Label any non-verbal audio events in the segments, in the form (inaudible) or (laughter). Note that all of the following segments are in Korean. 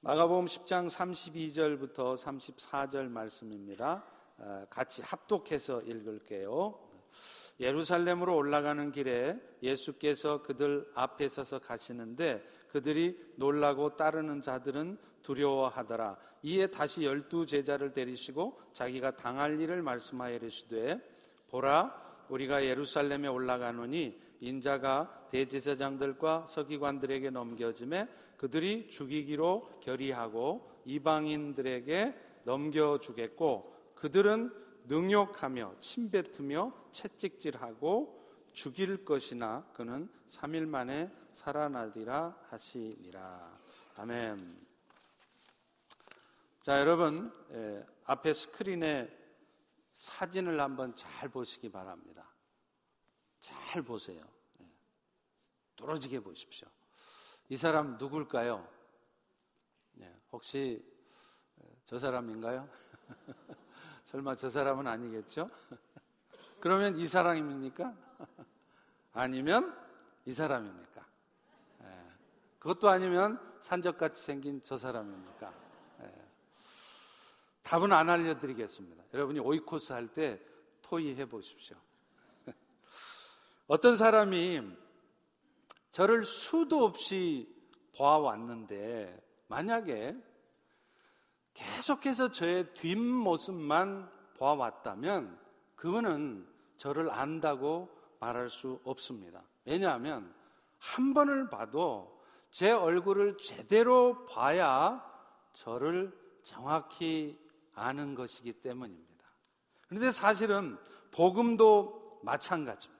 마가복음 10장 32절부터 34절 말씀입니다. 아, 같이 합독해서 읽을게요. 예루살렘으로 올라가는 길에 예수께서 그들 앞에 서서 가시는데 그들이 놀라고 따르는 자들은 두려워하더라. 이에 다시 열두 제자를 데리시고 자기가 당할 일을 말씀하여 이르시되 보라 우리가 예루살렘에 올라가노니 인자가 대제사장들과 서기관들에게 넘겨짐에 그들이 죽이기로 결의하고 이방인들에게 넘겨주겠고 그들은 능욕하며 침뱉으며 채찍질하고 죽일 것이나 그는 3일 만에 살아나리라 하시니라. 아멘. 자, 여러분, 예, 앞에 스크린에 사진을 한번 잘 보시기 바랍니다. 잘 보세요. 예, 뚫어지게 보십시오. 이 사람 누굴까요? 예, 혹시 저 사람인가요? (laughs) 설마 저 사람은 아니겠죠? (laughs) 그러면 이 사람입니까? (laughs) 아니면 이 사람입니까? 예. 그것도 아니면 산적같이 생긴 저 사람입니까? 예. 답은 안 알려드리겠습니다. 여러분이 오이코스 할 때 토의해 보십시오. 어떤 사람이 저를 수도 없이 보아왔는데 만약에 계속해서 저의 뒷모습만 보아왔다면 그거는 저를 안다고 말할 수 없습니다. 왜냐하면 한 번을 봐도 제 얼굴을 제대로 봐야 저를 정확히 아는 것이기 때문입니다. 그런데 사실은 복음도 마찬가지입니다.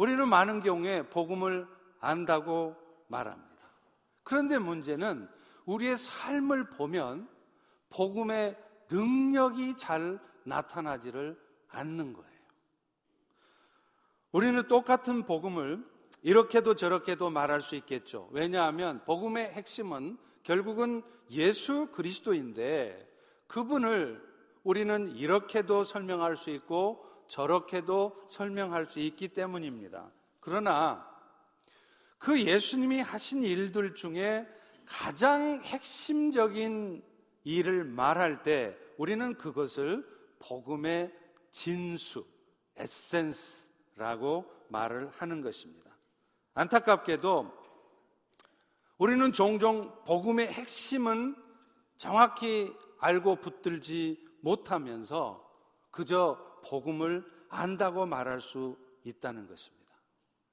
우리는 많은 경우에 복음을 안다고 말합니다. 그런데 문제는 우리의 삶을 보면 복음의 능력이 잘 나타나지를 않는 거예요. 우리는 똑같은 복음을 이렇게도 저렇게도 말할 수 있겠죠. 왜냐하면 복음의 핵심은 결국은 예수 그리스도인데 그분을 우리는 이렇게도 설명할 수 있고 저렇게도 설명할 수 있기 때문입니다. 그러나 그 예수님이 하신 일들 중에 가장 핵심적인 일을 말할 때 우리는 그것을 복음의 진수, 에센스라고 말을 하는 것입니다. 안타깝게도 우리는 종종 복음의 핵심은 정확히 알고 붙들지 못하면서 그저 복음을 안다고 말할 수 있다는 것입니다.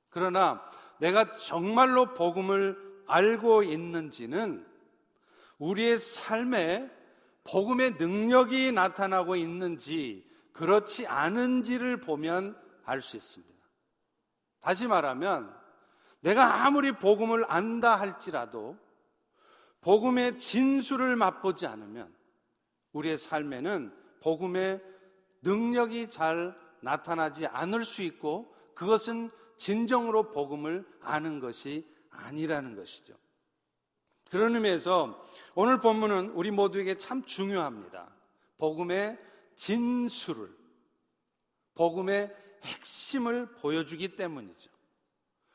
그러나 내가 정말로 복음을 알고 있는지는 우리의 삶에 복음의 능력이 나타나고 있는지 그렇지 않은지를 보면 알 수 있습니다. 다시 말하면 내가 아무리 복음을 안다 할지라도 복음의 진수를 맛보지 않으면 우리의 삶에는 복음의 능력이 잘 나타나지 않을 수 있고 그것은 진정으로 복음을 아는 것이 아니라는 것이죠. 그런 의미에서 오늘 본문은 우리 모두에게 참 중요합니다. 복음의 진수를, 복음의 핵심을 보여주기 때문이죠.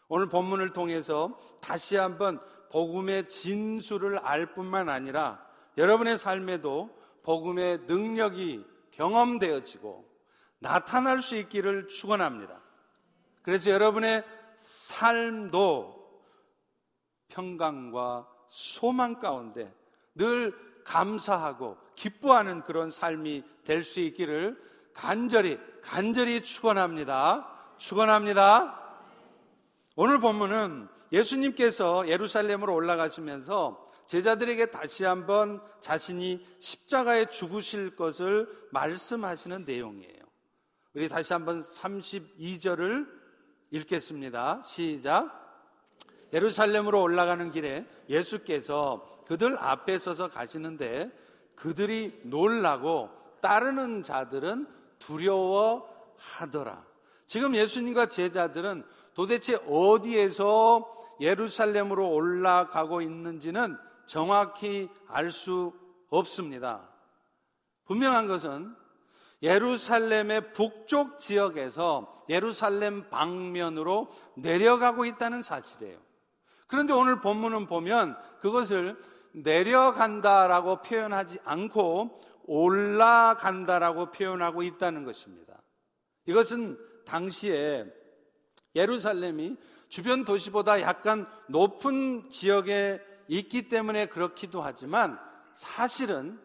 오늘 본문을 통해서 다시 한번 복음의 진수를 알 뿐만 아니라 여러분의 삶에도 복음의 능력이 경험되어지고 나타날 수 있기를 축원합니다. 그래서 여러분의 삶도 평강과 소망 가운데 늘 감사하고 기뻐하는 그런 삶이 될 수 있기를 간절히 간절히 축원합니다. 축원합니다. 오늘 본문은 예수님께서 예루살렘으로 올라가시면서 제자들에게 다시 한번 자신이 십자가에 죽으실 것을 말씀하시는 내용이에요. 우리 다시 한번 32절을 읽겠습니다. 시작. 예루살렘으로 올라가는 길에 예수께서 그들 앞에 서서 가시는데 그들이 놀라고 따르는 자들은 두려워하더라. 지금 예수님과 제자들은 도대체 어디에서 예루살렘으로 올라가고 있는지는 정확히 알 수 없습니다. 분명한 것은 예루살렘의 북쪽 지역에서 예루살렘 방면으로 내려가고 있다는 사실이에요. 그런데 오늘 본문은 보면 그것을 내려간다라고 표현하지 않고 올라간다라고 표현하고 있다는 것입니다. 이것은 당시에 예루살렘이 주변 도시보다 약간 높은 지역에 있기 때문에 그렇기도 하지만 사실은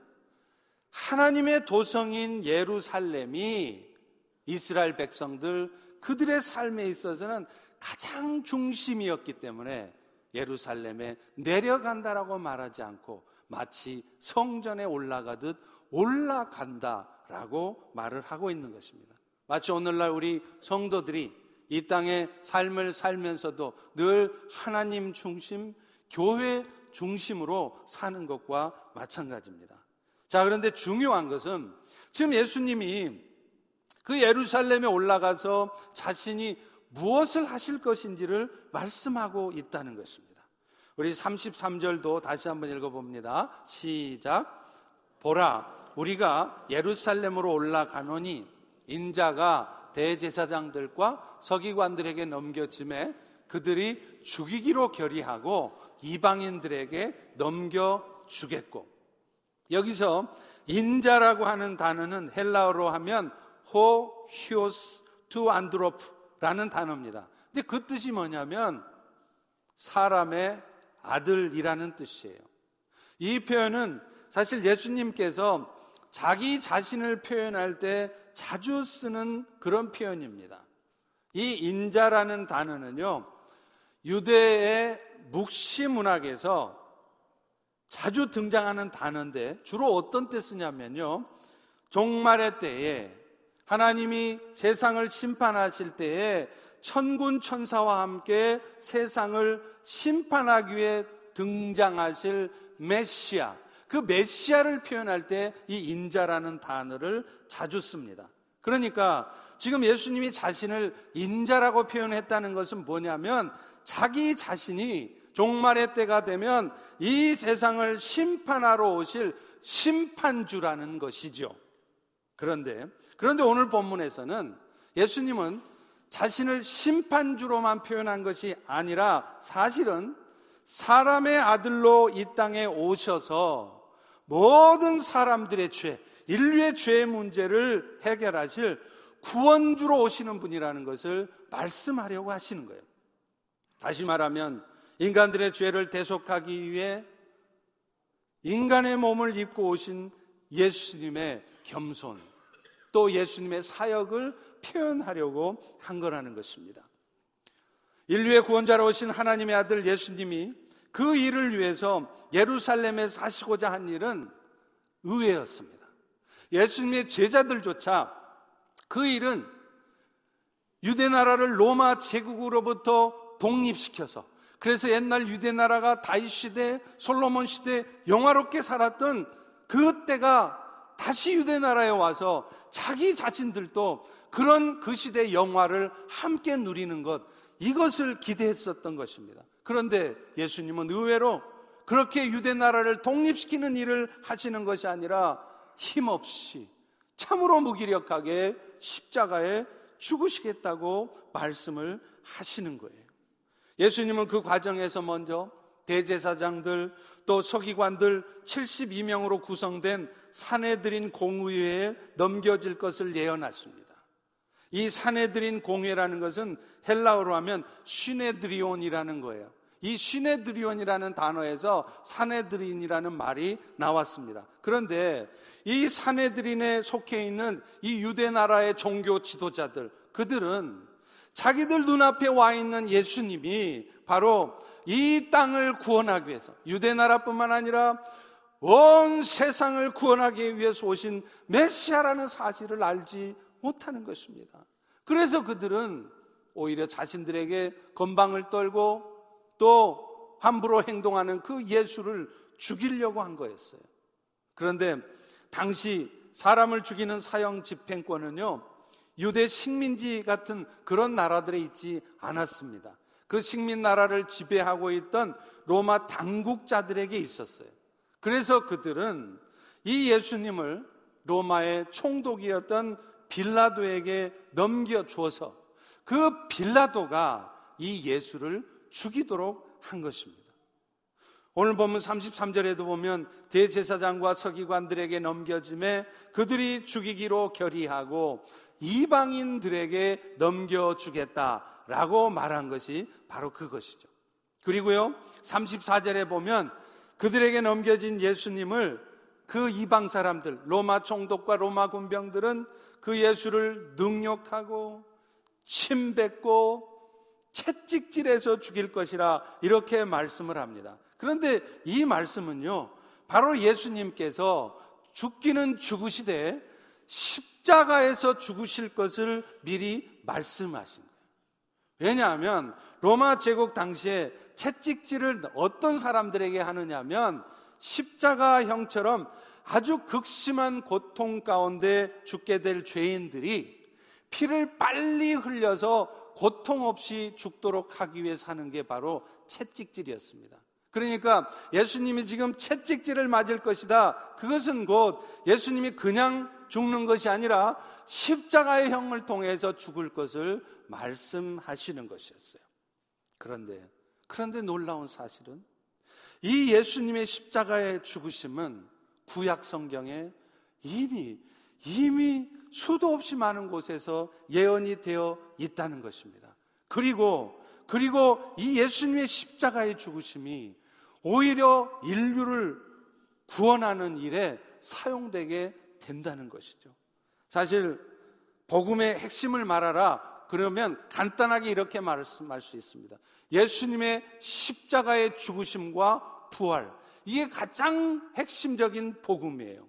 하나님의 도성인 예루살렘이 이스라엘 백성들 그들의 삶에 있어서는 가장 중심이었기 때문에 예루살렘에 내려간다라고 말하지 않고 마치 성전에 올라가듯 올라간다라고 말을 하고 있는 것입니다. 마치 오늘날 우리 성도들이 이 땅의 삶을 살면서도 늘 하나님 중심, 교회 중심으로 사는 것과 마찬가지입니다. 자, 그런데 중요한 것은 지금 예수님이 그 예루살렘에 올라가서 자신이 무엇을 하실 것인지를 말씀하고 있다는 것입니다. 우리 33절도 다시 한번 읽어봅니다. 시작. 보라, 우리가 예루살렘으로 올라가노니 인자가 대제사장들과 서기관들에게 넘겨짐에 그들이 죽이기로 결의하고 이방인들에게 넘겨주겠고 여기서 인자라고 하는 단어는 헬라어로 하면 ὁ υἱὸς τοῦ ἀνθρώπου라는 단어입니다. 근데 그 뜻이 뭐냐면 사람의 아들이라는 뜻이에요. 이 표현은 사실 예수님께서 자기 자신을 표현할 때 자주 쓰는 그런 표현입니다. 이 인자라는 단어는요, 유대의 묵시 문학에서 자주 등장하는 단어인데 주로 어떤 때 쓰냐면요. 종말의 때에 하나님이 세상을 심판하실 때에 천군 천사와 함께 세상을 심판하기 위해 등장하실 메시아. 그 메시아를 표현할 때 이 인자라는 단어를 자주 씁니다. 그러니까 지금 예수님이 자신을 인자라고 표현했다는 것은 뭐냐면 자기 자신이 종말의 때가 되면 이 세상을 심판하러 오실 심판주라는 것이죠. 그런데, 그런데 오늘 본문에서는 예수님은 자신을 심판주로만 표현한 것이 아니라 사실은 사람의 아들로 이 땅에 오셔서 모든 사람들의 죄, 인류의 죄 문제를 해결하실 구원주로 오시는 분이라는 것을 말씀하려고 하시는 거예요. 다시 말하면 인간들의 죄를 대속하기 위해 인간의 몸을 입고 오신 예수님의 겸손, 또 예수님의 사역을 표현하려고 한 거라는 것입니다. 인류의 구원자로 오신 하나님의 아들 예수님이 그 일을 위해서 예루살렘에 사시고자 한 일은 의외였습니다. 예수님의 제자들조차 그 일은 유대 나라를 로마 제국으로부터 독립시켜서 그래서 옛날 유대 나라가 다윗 시대, 솔로몬 시대 영화롭게 살았던 그때가 다시 유대 나라에 와서 자기 자신들도 그런 그 시대 영화를 함께 누리는 것 이것을 기대했었던 것입니다. 그런데 예수님은 의외로 그렇게 유대 나라를 독립시키는 일을 하시는 것이 아니라 힘없이 참으로 무기력하게 십자가에 죽으시겠다고 말씀을 하시는 거예요. 예수님은 그 과정에서 먼저 대제사장들 또 서기관들 72명으로 구성된 사내들인 공의회에 넘겨질 것을 예언하십니다. 이 사내들인 공회라는 것은 헬라어로 하면 시네드리온이라는 거예요. 이 시네드리온이라는 단어에서 사내들인이라는 말이 나왔습니다. 그런데 이 사내들인에 속해 있는 이 유대 나라의 종교 지도자들, 그들은 자기들 눈앞에 와 있는 예수님이 바로 이 땅을 구원하기 위해서 유대 나라뿐만 아니라 온 세상을 구원하기 위해서 오신 메시아라는 사실을 알지 못하는 것입니다. 그래서 그들은 오히려 자신들에게 건방을 떨고 또 함부로 행동하는 그 예수를 죽이려고 한 거였어요. 그런데 당시 사람을 죽이는 사형 집행권은요, 유대 식민지 같은 그런 나라들에 있지 않았습니다. 그 식민 나라를 지배하고 있던 로마 당국자들에게 있었어요. 그래서 그들은 이 예수님을 로마의 총독이었던 빌라도에게 넘겨 주어서 그 빌라도가 이 예수를 죽이도록 한 것입니다. 오늘 보면 33절에도 보면 대제사장과 서기관들에게 넘겨짐에 그들이 죽이기로 결의하고 이방인들에게 넘겨주겠다라고 말한 것이 바로 그것이죠. 그리고요, 34절에 보면 그들에게 넘겨진 예수님을 그 이방 사람들, 로마 총독과 로마 군병들은 그 예수를 능욕하고 침뱉고 채찍질해서 죽일 것이라 이렇게 말씀을 합니다. 그런데 이 말씀은요, 바로 예수님께서 죽기는 죽으시되 십자가에서 죽으실 것을 미리 말씀하신 거예요. 왜냐하면 로마 제국 당시에 채찍질을 어떤 사람들에게 하느냐면 십자가 형처럼 아주 극심한 고통 가운데 죽게 될 죄인들이 피를 빨리 흘려서 고통 없이 죽도록 하기 위해 사는 게 바로 채찍질이었습니다. 그러니까 예수님이 지금 채찍질을 맞을 것이다. 그것은 곧 예수님이 그냥 죽는 것이 아니라 십자가의 형을 통해서 죽을 것을 말씀하시는 것이었어요. 그런데, 그런데 놀라운 사실은 이 예수님의 십자가의 죽으심은 구약 성경에 이미, 이미 수도 없이 많은 곳에서 예언이 되어 있다는 것입니다. 그리고, 그리고 이 예수님의 십자가의 죽으심이 오히려 인류를 구원하는 일에 사용되게 된다는 것이죠. 사실, 복음의 핵심을 말하라. 그러면 간단하게 이렇게 말씀할 수 있습니다. 예수님의 십자가의 죽으심과 부활. 이게 가장 핵심적인 복음이에요.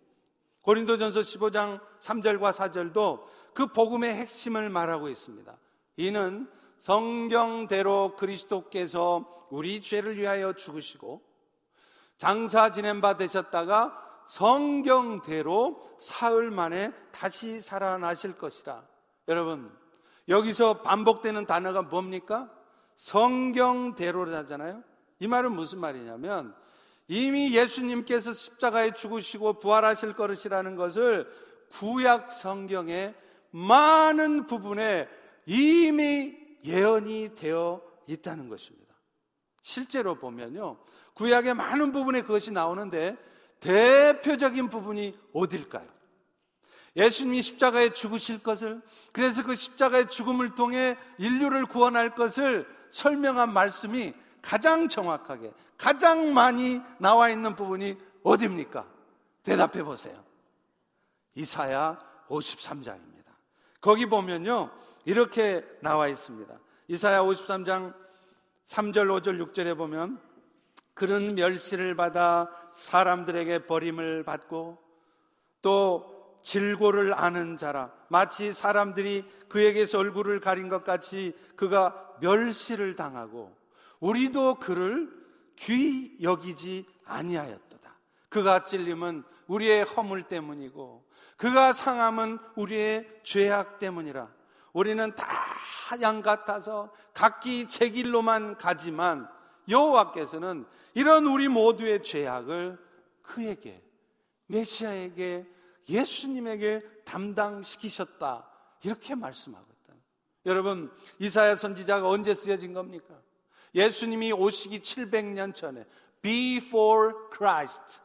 고린도전서 15장 3절과 4절도 그 복음의 핵심을 말하고 있습니다. 이는 성경대로 그리스도께서 우리 죄를 위하여 죽으시고 장사 지낸 바 되셨다가 성경대로 사흘 만에 다시 살아나실 것이라. 여러분, 여기서 반복되는 단어가 뭡니까? 성경대로라잖아요. 이 말은 무슨 말이냐면 이미 예수님께서 십자가에 죽으시고 부활하실 것이라는 것을 구약 성경의 많은 부분에 이미 예언이 되어 있다는 것입니다. 실제로 보면요. 구약의 많은 부분에 그것이 나오는데 대표적인 부분이 어딜까요? 예수님이 십자가에 죽으실 것을 그래서 그 십자가의 죽음을 통해 인류를 구원할 것을 설명한 말씀이 가장 정확하게 가장 많이 나와 있는 부분이 어디입니까? 대답해 보세요. 이사야 53장입니다. 거기 보면요. 이렇게 나와 있습니다. 이사야 53장 3절, 5절, 6절에 보면 그런 멸시를 받아 사람들에게 버림을 받고 또 질고를 아는 자라 마치 사람들이 그에게서 얼굴을 가린 것 같이 그가 멸시를 당하고 우리도 그를 귀 여기지 아니하였도다. 그가 찔림은 우리의 허물 때문이고 그가 상함은 우리의 죄악 때문이라. 우리는 다 양 같아서 각기 제 길로만 가지만 여호와께서는 이런 우리 모두의 죄악을 그에게 메시아에게 예수님에게 담당시키셨다. 이렇게 말씀하고 있다. 여러분, 이사야 선지자가 언제 쓰여진 겁니까? 예수님이 오시기 700년 전에 before Christ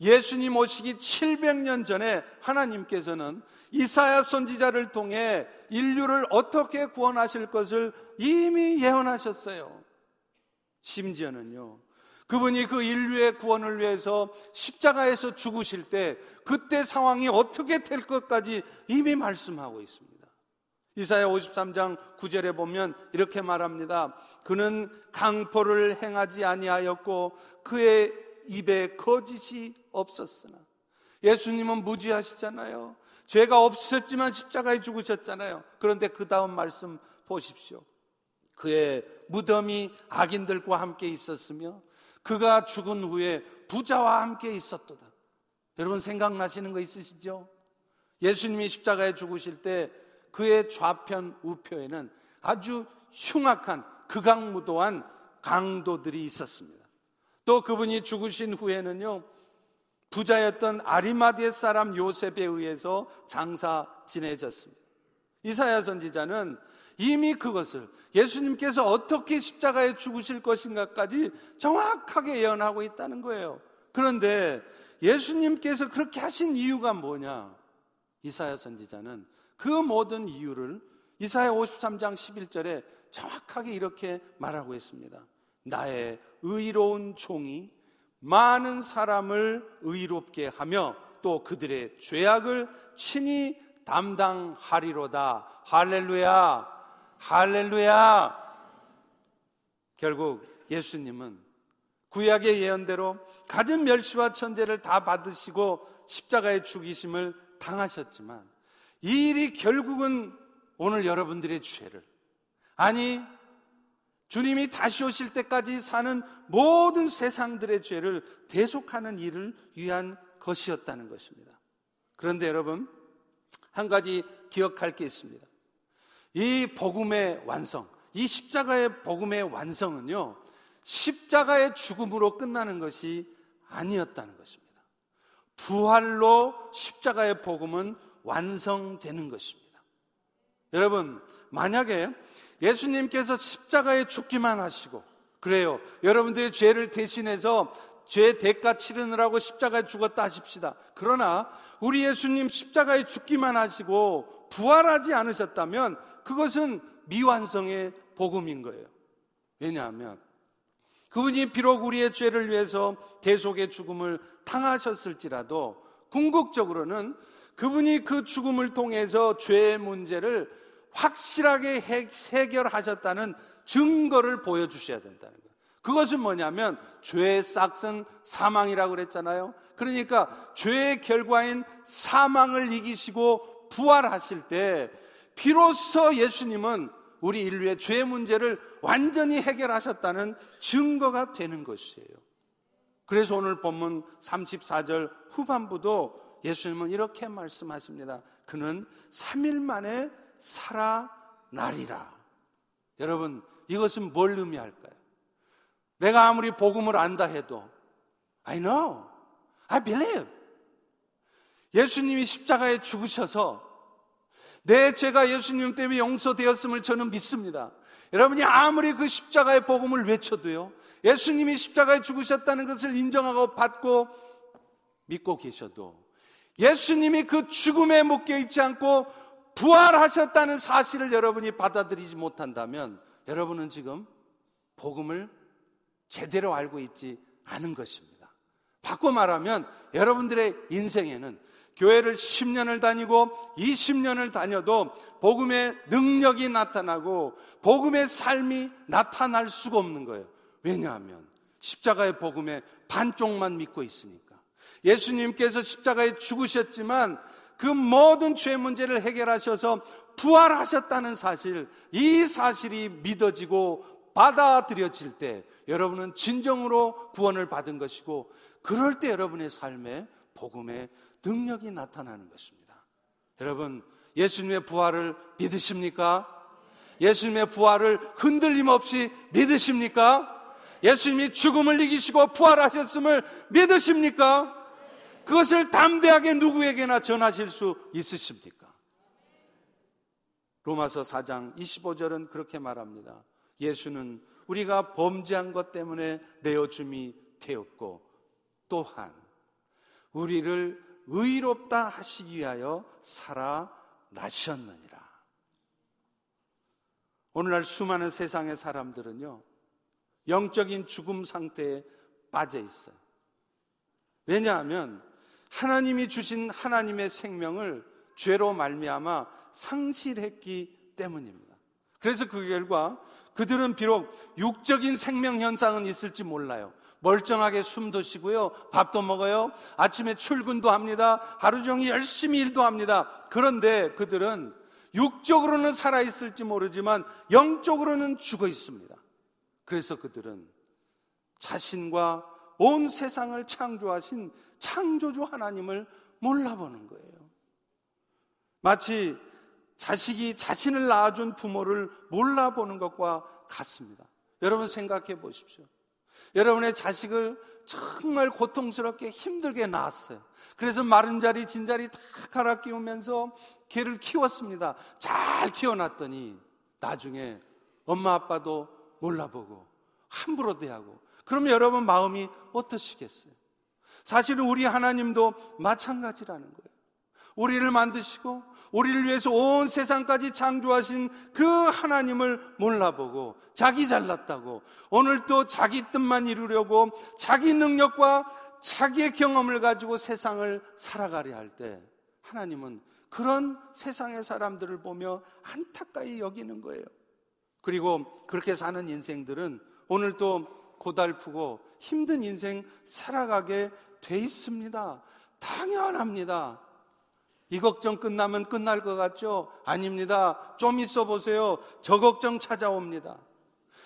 예수님 오시기 700년 전에 하나님께서는 이사야 선지자를 통해 인류를 어떻게 구원하실 것을 이미 예언하셨어요. 심지어는요. 그분이 그 인류의 구원을 위해서 십자가에서 죽으실 때 그때 상황이 어떻게 될 것까지 이미 말씀하고 있습니다. 이사야 53장 9절에 보면 이렇게 말합니다. 그는 강포를 행하지 아니하였고 그의 입에 거짓이 없었으나 예수님은 무지하시잖아요. 죄가 없으셨지만 십자가에 죽으셨잖아요. 그런데 그 다음 말씀 보십시오. 그의 무덤이 악인들과 함께 있었으며 그가 죽은 후에 부자와 함께 있었도다. 여러분 생각나시는 거 있으시죠? 예수님이 십자가에 죽으실 때 그의 좌편 우표에는 아주 흉악한 극악무도한 강도들이 있었습니다. 또 그분이 죽으신 후에는요, 부자였던 아리마디의 사람 요셉에 의해서 장사 지내졌습니다. 이사야 선지자는 이미 그것을 예수님께서 어떻게 십자가에 죽으실 것인가까지 정확하게 예언하고 있다는 거예요. 그런데 예수님께서 그렇게 하신 이유가 뭐냐? 이사야 선지자는 그 모든 이유를 이사야 53장 11절에 정확하게 이렇게 말하고 있습니다. 나의 의로운 종이 많은 사람을 의롭게 하며 또 그들의 죄악을 친히 담당하리로다. 할렐루야. 할렐루야. 결국 예수님은 구약의 예언대로 가진 멸시와 천재를 다 받으시고 십자가의 죽이심을 당하셨지만 이 일이 결국은 오늘 여러분들의 죄를 아니 주님이 다시 오실 때까지 사는 모든 세상들의 죄를 대속하는 일을 위한 것이었다는 것입니다. 그런데 여러분 한 가지 기억할 게 있습니다. 이 복음의 완성, 이 십자가의 복음의 완성은요, 십자가의 죽음으로 끝나는 것이 아니었다는 것입니다. 부활로 십자가의 복음은 완성되는 것입니다. 여러분, 만약에 예수님께서 십자가에 죽기만 하시고, 그래요. 여러분들의 죄를 대신해서 죄 대가 치르느라고 십자가에 죽었다 하십시다. 그러나 우리 예수님 십자가에 죽기만 하시고 부활하지 않으셨다면 그것은 미완성의 복음인 거예요. 왜냐하면 그분이 비록 우리의 죄를 위해서 대속의 죽음을 당하셨을지라도 궁극적으로는 그분이 그 죽음을 통해서 죄의 문제를 확실하게 해결하셨다는 증거를 보여주셔야 된다는 거예요. 그것은 뭐냐면 죄의 싹은 사망이라고 그랬잖아요. 그러니까 죄의 결과인 사망을 이기시고 부활하실 때 비로소 예수님은 우리 인류의 죄 문제를 완전히 해결하셨다는 증거가 되는 것이에요. 그래서 오늘 본문 34절 후반부도 예수님은 이렇게 말씀하십니다. 그는 3일 만에 살아나리라. 여러분, 이것은 뭘 의미할까요? 내가 아무리 복음을 안다 해도 I know, I believe. 예수님이 십자가에 죽으셔서 내 죄가 예수님 때문에 용서되었음을 저는 믿습니다. 여러분이 아무리 그 십자가의 복음을 외쳐도요, 예수님이 십자가에 죽으셨다는 것을 인정하고 받고 믿고 계셔도 예수님이 그 죽음에 묶여 있지 않고 부활하셨다는 사실을 여러분이 받아들이지 못한다면 여러분은 지금 복음을 제대로 알고 있지 않은 것입니다. 바꿔 말하면 여러분들의 인생에는 교회를 10년을 다니고 20년을 다녀도 복음의 능력이 나타나고 복음의 삶이 나타날 수가 없는 거예요. 왜냐하면 십자가의 복음의 반쪽만 믿고 있으니까. 예수님께서 십자가에 죽으셨지만 그 모든 죄 문제를 해결하셔서 부활하셨다는 사실, 이 사실이 믿어지고 받아들여질 때 여러분은 진정으로 구원을 받은 것이고 그럴 때 여러분의 삶에 복음의 능력이 나타나는 것입니다. 여러분, 예수님의 부활을 믿으십니까? 예수님의 부활을 흔들림 없이 믿으십니까? 예수님이 죽음을 이기시고 부활하셨음을 믿으십니까? 그것을 담대하게 누구에게나 전하실 수 있으십니까? 로마서 4장 25절은 그렇게 말합니다. 예수는 우리가 범죄한 것 때문에 내어줌이 되었고 또한 우리를 의롭다 하시기 위하여 살아나셨느니라. 오늘날 수많은 세상의 사람들은요, 영적인 죽음 상태에 빠져 있어요. 왜냐하면 하나님이 주신 하나님의 생명을 죄로 말미암아 상실했기 때문입니다. 그래서 그 결과 그들은 비록 육적인 생명 현상은 있을지 몰라요. 멀쩡하게 숨도 쉬고요. 밥도 먹어요. 아침에 출근도 합니다. 하루 종일 열심히 일도 합니다. 그런데 그들은 육적으로는 살아있을지 모르지만 영적으로는 죽어 있습니다. 그래서 그들은 자신과 온 세상을 창조하신 창조주 하나님을 몰라보는 거예요. 마치 자식이 자신을 낳아준 부모를 몰라보는 것과 같습니다. 여러분 생각해 보십시오. 여러분의 자식을 정말 고통스럽게 힘들게 낳았어요. 그래서 마른 자리, 진 자리 다 갈아 끼우면서 개를 키웠습니다. 잘 키워놨더니 나중에 엄마 아빠도 몰라보고 함부로 대하고 그러면 여러분 마음이 어떠시겠어요? 사실은 우리 하나님도 마찬가지라는 거예요. 우리를 만드시고 우리를 위해서 온 세상까지 창조하신 그 하나님을 몰라보고 자기 잘났다고 오늘 또 자기 뜻만 이루려고 자기 능력과 자기의 경험을 가지고 세상을 살아가려 할 때 하나님은 그런 세상의 사람들을 보며 안타까이 여기는 거예요. 그리고 그렇게 사는 인생들은 오늘 또 고달프고 힘든 인생 살아가게 돼 있습니다. 당연합니다. 이 걱정 끝나면 끝날 것 같죠? 아닙니다. 좀 있어 보세요. 저 걱정 찾아옵니다.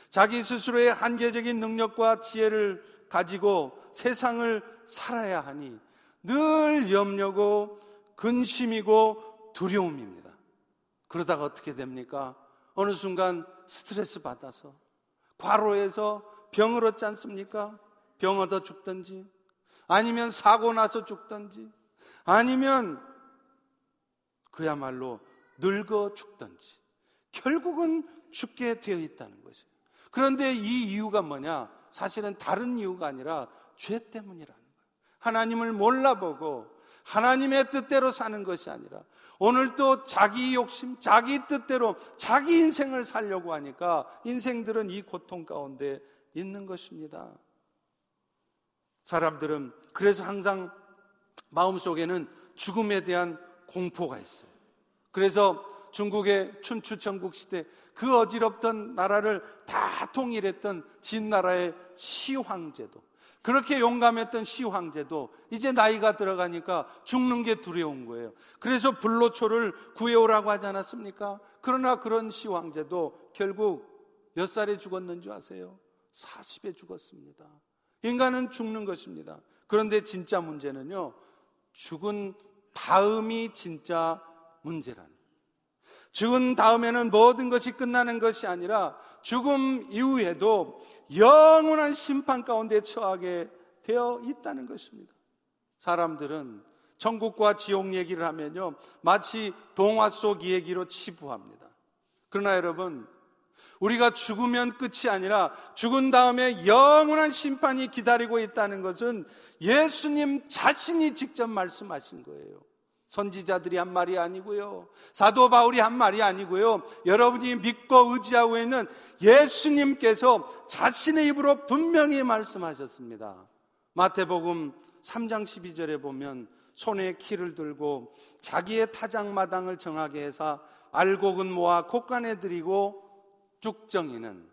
자기 스스로의 한계적인 능력과 지혜를 가지고 세상을 살아야 하니 늘 염려고 근심이고 두려움입니다. 그러다가 어떻게 됩니까? 어느 순간 스트레스 받아서 과로해서 병을 얻지 않습니까? 병 얻어 죽든지 아니면 사고 나서 죽든지 아니면 그야말로 늙어 죽든지 결국은 죽게 되어 있다는 것이에요. 그런데 이 이유가 뭐냐? 사실은 다른 이유가 아니라 죄 때문이라는 거예요. 하나님을 몰라보고 하나님의 뜻대로 사는 것이 아니라 오늘 또 자기 욕심, 자기 뜻대로 자기 인생을 살려고 하니까 인생들은 이 고통 가운데 있는 것입니다. 사람들은 그래서 항상 마음속에는 죽음에 대한 공포가 있어요. 그래서 중국의 춘추전국 시대 그 어지럽던 나라를 다 통일했던 진나라의 시황제도 그렇게 용감했던 시황제도 이제 나이가 들어가니까 죽는 게 두려운 거예요. 그래서 불로초를 구해오라고 하지 않았습니까? 그러나 그런 시황제도 결국 몇 살에 죽었는 줄 아세요? 40에 죽었습니다. 인간은 죽는 것입니다. 그런데 진짜 문제는요, 죽은 다음이 진짜 문제라는. 죽은 다음에는 모든 것이 끝나는 것이 아니라 죽음 이후에도 영원한 심판 가운데 처하게 되어 있다는 것입니다. 사람들은 천국과 지옥 얘기를 하면요. 마치 동화 속 이야기로 치부합니다. 그러나 여러분, 우리가 죽으면 끝이 아니라 죽은 다음에 영원한 심판이 기다리고 있다는 것은 예수님 자신이 직접 말씀하신 거예요. 선지자들이 한 말이 아니고요. 사도 바울이 한 말이 아니고요. 여러분이 믿고 의지하고 있는 예수님께서 자신의 입으로 분명히 말씀하셨습니다. 마태복음 3장 12절에 보면 손에 키를 들고 자기의 타작마당을 정하게 해서 알곡은 모아 곡간에 들이고 죽정이는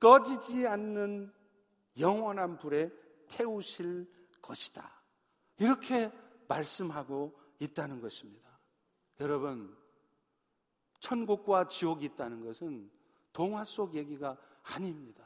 꺼지지 않는 영원한 불에 태우실 것이다. 이렇게 말씀하고 있다는 것입니다. 여러분, 천국과 지옥이 있다는 것은 동화 속 얘기가 아닙니다.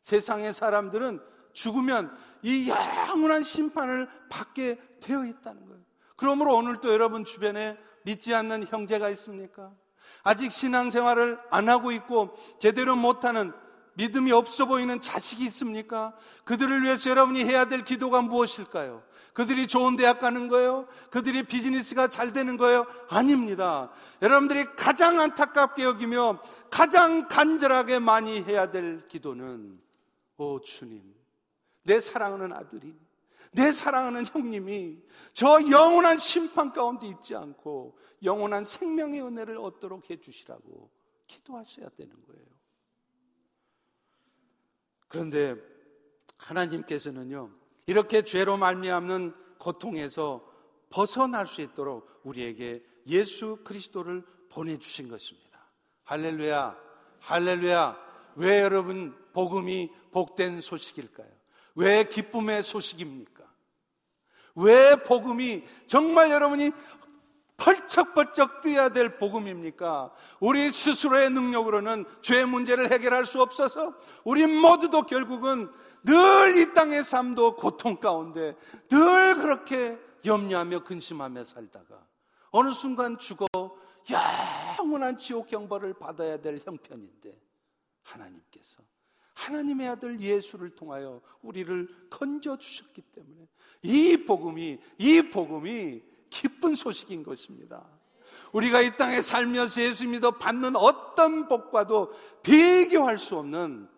세상의 사람들은 죽으면 이 영원한 심판을 받게 되어 있다는 거예요. 그러므로 오늘 또 여러분 주변에 믿지 않는 형제가 있습니까? 아직 신앙생활을 안 하고 있고 제대로 못하는 믿음이 없어 보이는 자식이 있습니까? 그들을 위해서 여러분이 해야 될 기도가 무엇일까요? 그들이 좋은 대학 가는 거예요? 그들이 비즈니스가 잘 되는 거예요? 아닙니다. 여러분들이 가장 안타깝게 여기며 가장 간절하게 많이 해야 될 기도는 오 주님, 내 사랑하는 아들이 내 사랑하는 형님이 저 영원한 심판 가운데 있지 않고 영원한 생명의 은혜를 얻도록 해주시라고 기도하셔야 되는 거예요. 그런데 하나님께서는요, 이렇게 죄로 말미암는 고통에서 벗어날 수 있도록 우리에게 예수 그리스도를 보내주신 것입니다. 할렐루야, 할렐루야. 왜 여러분 복음이 복된 소식일까요? 왜 기쁨의 소식입니까? 왜 복음이 정말 여러분이 펄쩍펄쩍 뛰어야 될 복음입니까? 우리 스스로의 능력으로는 죄 문제를 해결할 수 없어서 우리 모두도 결국은 늘 이 땅의 삶도 고통 가운데 늘 그렇게 염려하며 근심하며 살다가 어느 순간 죽어 영원한 지옥 경벌을 받아야 될 형편인데 하나님께서 하나님의 아들 예수를 통하여 우리를 건져 주셨기 때문에 이 복음이 이 복음이 기쁜 소식인 것입니다. 우리가 이 땅에 살면서 예수 믿어 받는 어떤 복과도 비교할 수 없는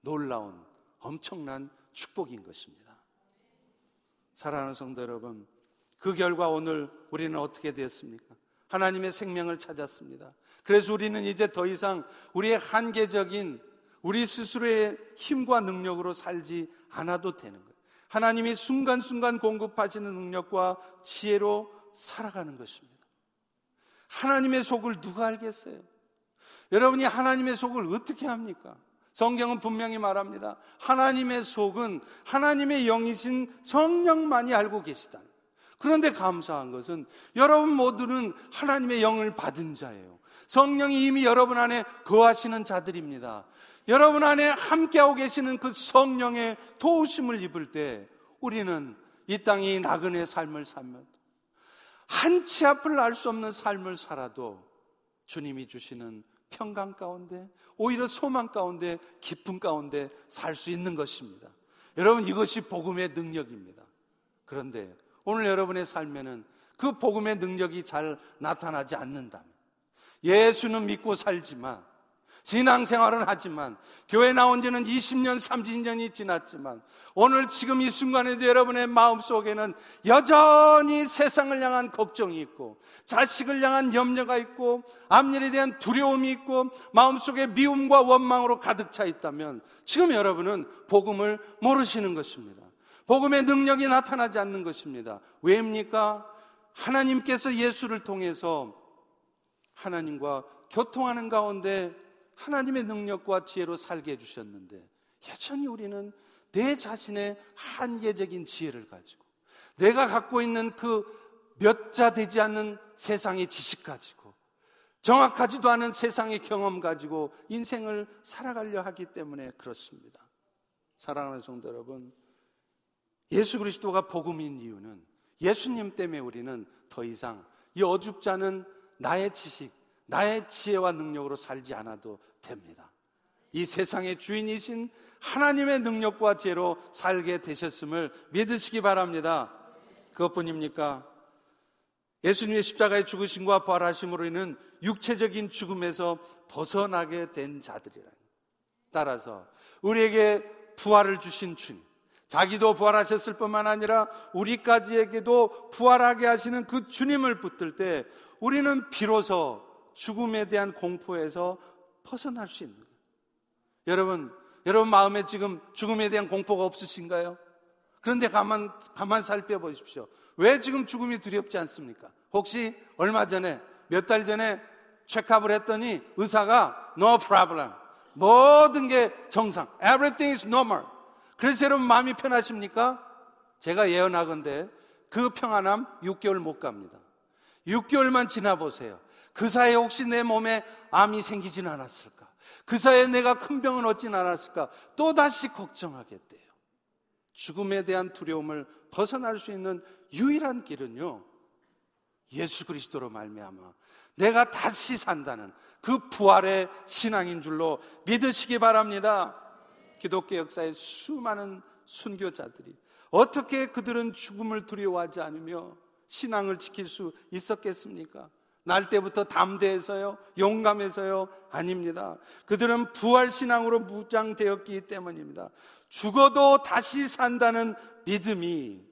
놀라운 엄청난 축복인 것입니다. 사랑하는 성도 여러분, 그 결과 오늘 우리는 어떻게 되었습니까? 하나님의 생명을 찾았습니다. 그래서 우리는 이제 더 이상 우리의 한계적인 우리 스스로의 힘과 능력으로 살지 않아도 되는 거예요. 하나님이 순간순간 공급하시는 능력과 지혜로 살아가는 것입니다. 하나님의 속을 누가 알겠어요? 여러분이 하나님의 속을 어떻게 합니까? 성경은 분명히 말합니다. 하나님의 속은 하나님의 영이신 성령만이 알고 계시다. 그런데 감사한 것은 여러분 모두는 하나님의 영을 받은 자예요. 성령이 이미 여러분 안에 거하시는 자들입니다. 여러분 안에 함께하고 계시는 그 성령의 도우심을 입을 때 우리는 이 땅이 나그네 삶을 살면 한 치 앞을 알 수 없는 삶을 살아도 주님이 주시는 평강 가운데 오히려 소망 가운데 기쁨 가운데 살 수 있는 것입니다. 여러분 이것이 복음의 능력입니다. 그런데 오늘 여러분의 삶에는 그 복음의 능력이 잘 나타나지 않는다면 예수는 믿고 살지만 신앙생활은 하지만 교회 나온 지는 20년, 30년이 지났지만 오늘 지금 이 순간에도 여러분의 마음속에는 여전히 세상을 향한 걱정이 있고 자식을 향한 염려가 있고 앞일에 대한 두려움이 있고 마음속에 미움과 원망으로 가득 차 있다면 지금 여러분은 복음을 모르시는 것입니다. 복음의 능력이 나타나지 않는 것입니다. 왜입니까? 하나님께서 예수를 통해서 하나님과 교통하는 가운데 하나님의 능력과 지혜로 살게 해주셨는데 여전히 우리는 내 자신의 한계적인 지혜를 가지고 내가 갖고 있는 그 몇 자 되지 않는 세상의 지식 가지고 정확하지도 않은 세상의 경험 가지고 인생을 살아가려 하기 때문에 그렇습니다. 사랑하는 성도 여러분, 예수 그리스도가 복음인 이유는 예수님 때문에 우리는 더 이상 이 어줍지 않은 나의 지식, 나의 지혜와 능력으로 살지 않아도 됩니다. 이 세상의 주인이신 하나님의 능력과 지혜로 살게 되셨음을 믿으시기 바랍니다. 그것뿐입니까? 예수님의 십자가의 죽으심과 부활하심으로 인한 육체적인 죽음에서 벗어나게 된 자들이라. 따라서 우리에게 부활을 주신 주님, 자기도 부활하셨을 뿐만 아니라 우리까지에게도 부활하게 하시는 그 주님을 붙들 때 우리는 비로소 죽음에 대한 공포에서 벗어날 수 있는 거예요. 여러분, 여러분 마음에 지금 죽음에 대한 공포가 없으신가요? 그런데 가만, 가만 살펴보십시오. 왜 지금 죽음이 두렵지 않습니까? 혹시 얼마 전에, 몇 달 전에 체크업을 했더니 의사가 no problem. 모든 게 정상. Everything is normal. 그래서 여러분 마음이 편하십니까? 제가 예언하건데 그 평안함 6개월 못 갑니다. 6개월만 지나보세요. 그 사이에 혹시 내 몸에 암이 생기진 않았을까? 그 사이에 내가 큰 병은 얻진 않았을까? 또 다시 걱정하게 돼요. 죽음에 대한 두려움을 벗어날 수 있는 유일한 길은요. 예수 그리스도로 말미암아 내가 다시 산다는 그 부활의 신앙인 줄로 믿으시기 바랍니다. 기독교 역사의 수많은 순교자들이 어떻게 그들은 죽음을 두려워하지 않으며 신앙을 지킬 수 있었겠습니까? 날 때부터 담대해서요, 용감해서요, 아닙니다. 그들은 부활신앙으로 무장되었기 때문입니다. 죽어도 다시 산다는 믿음이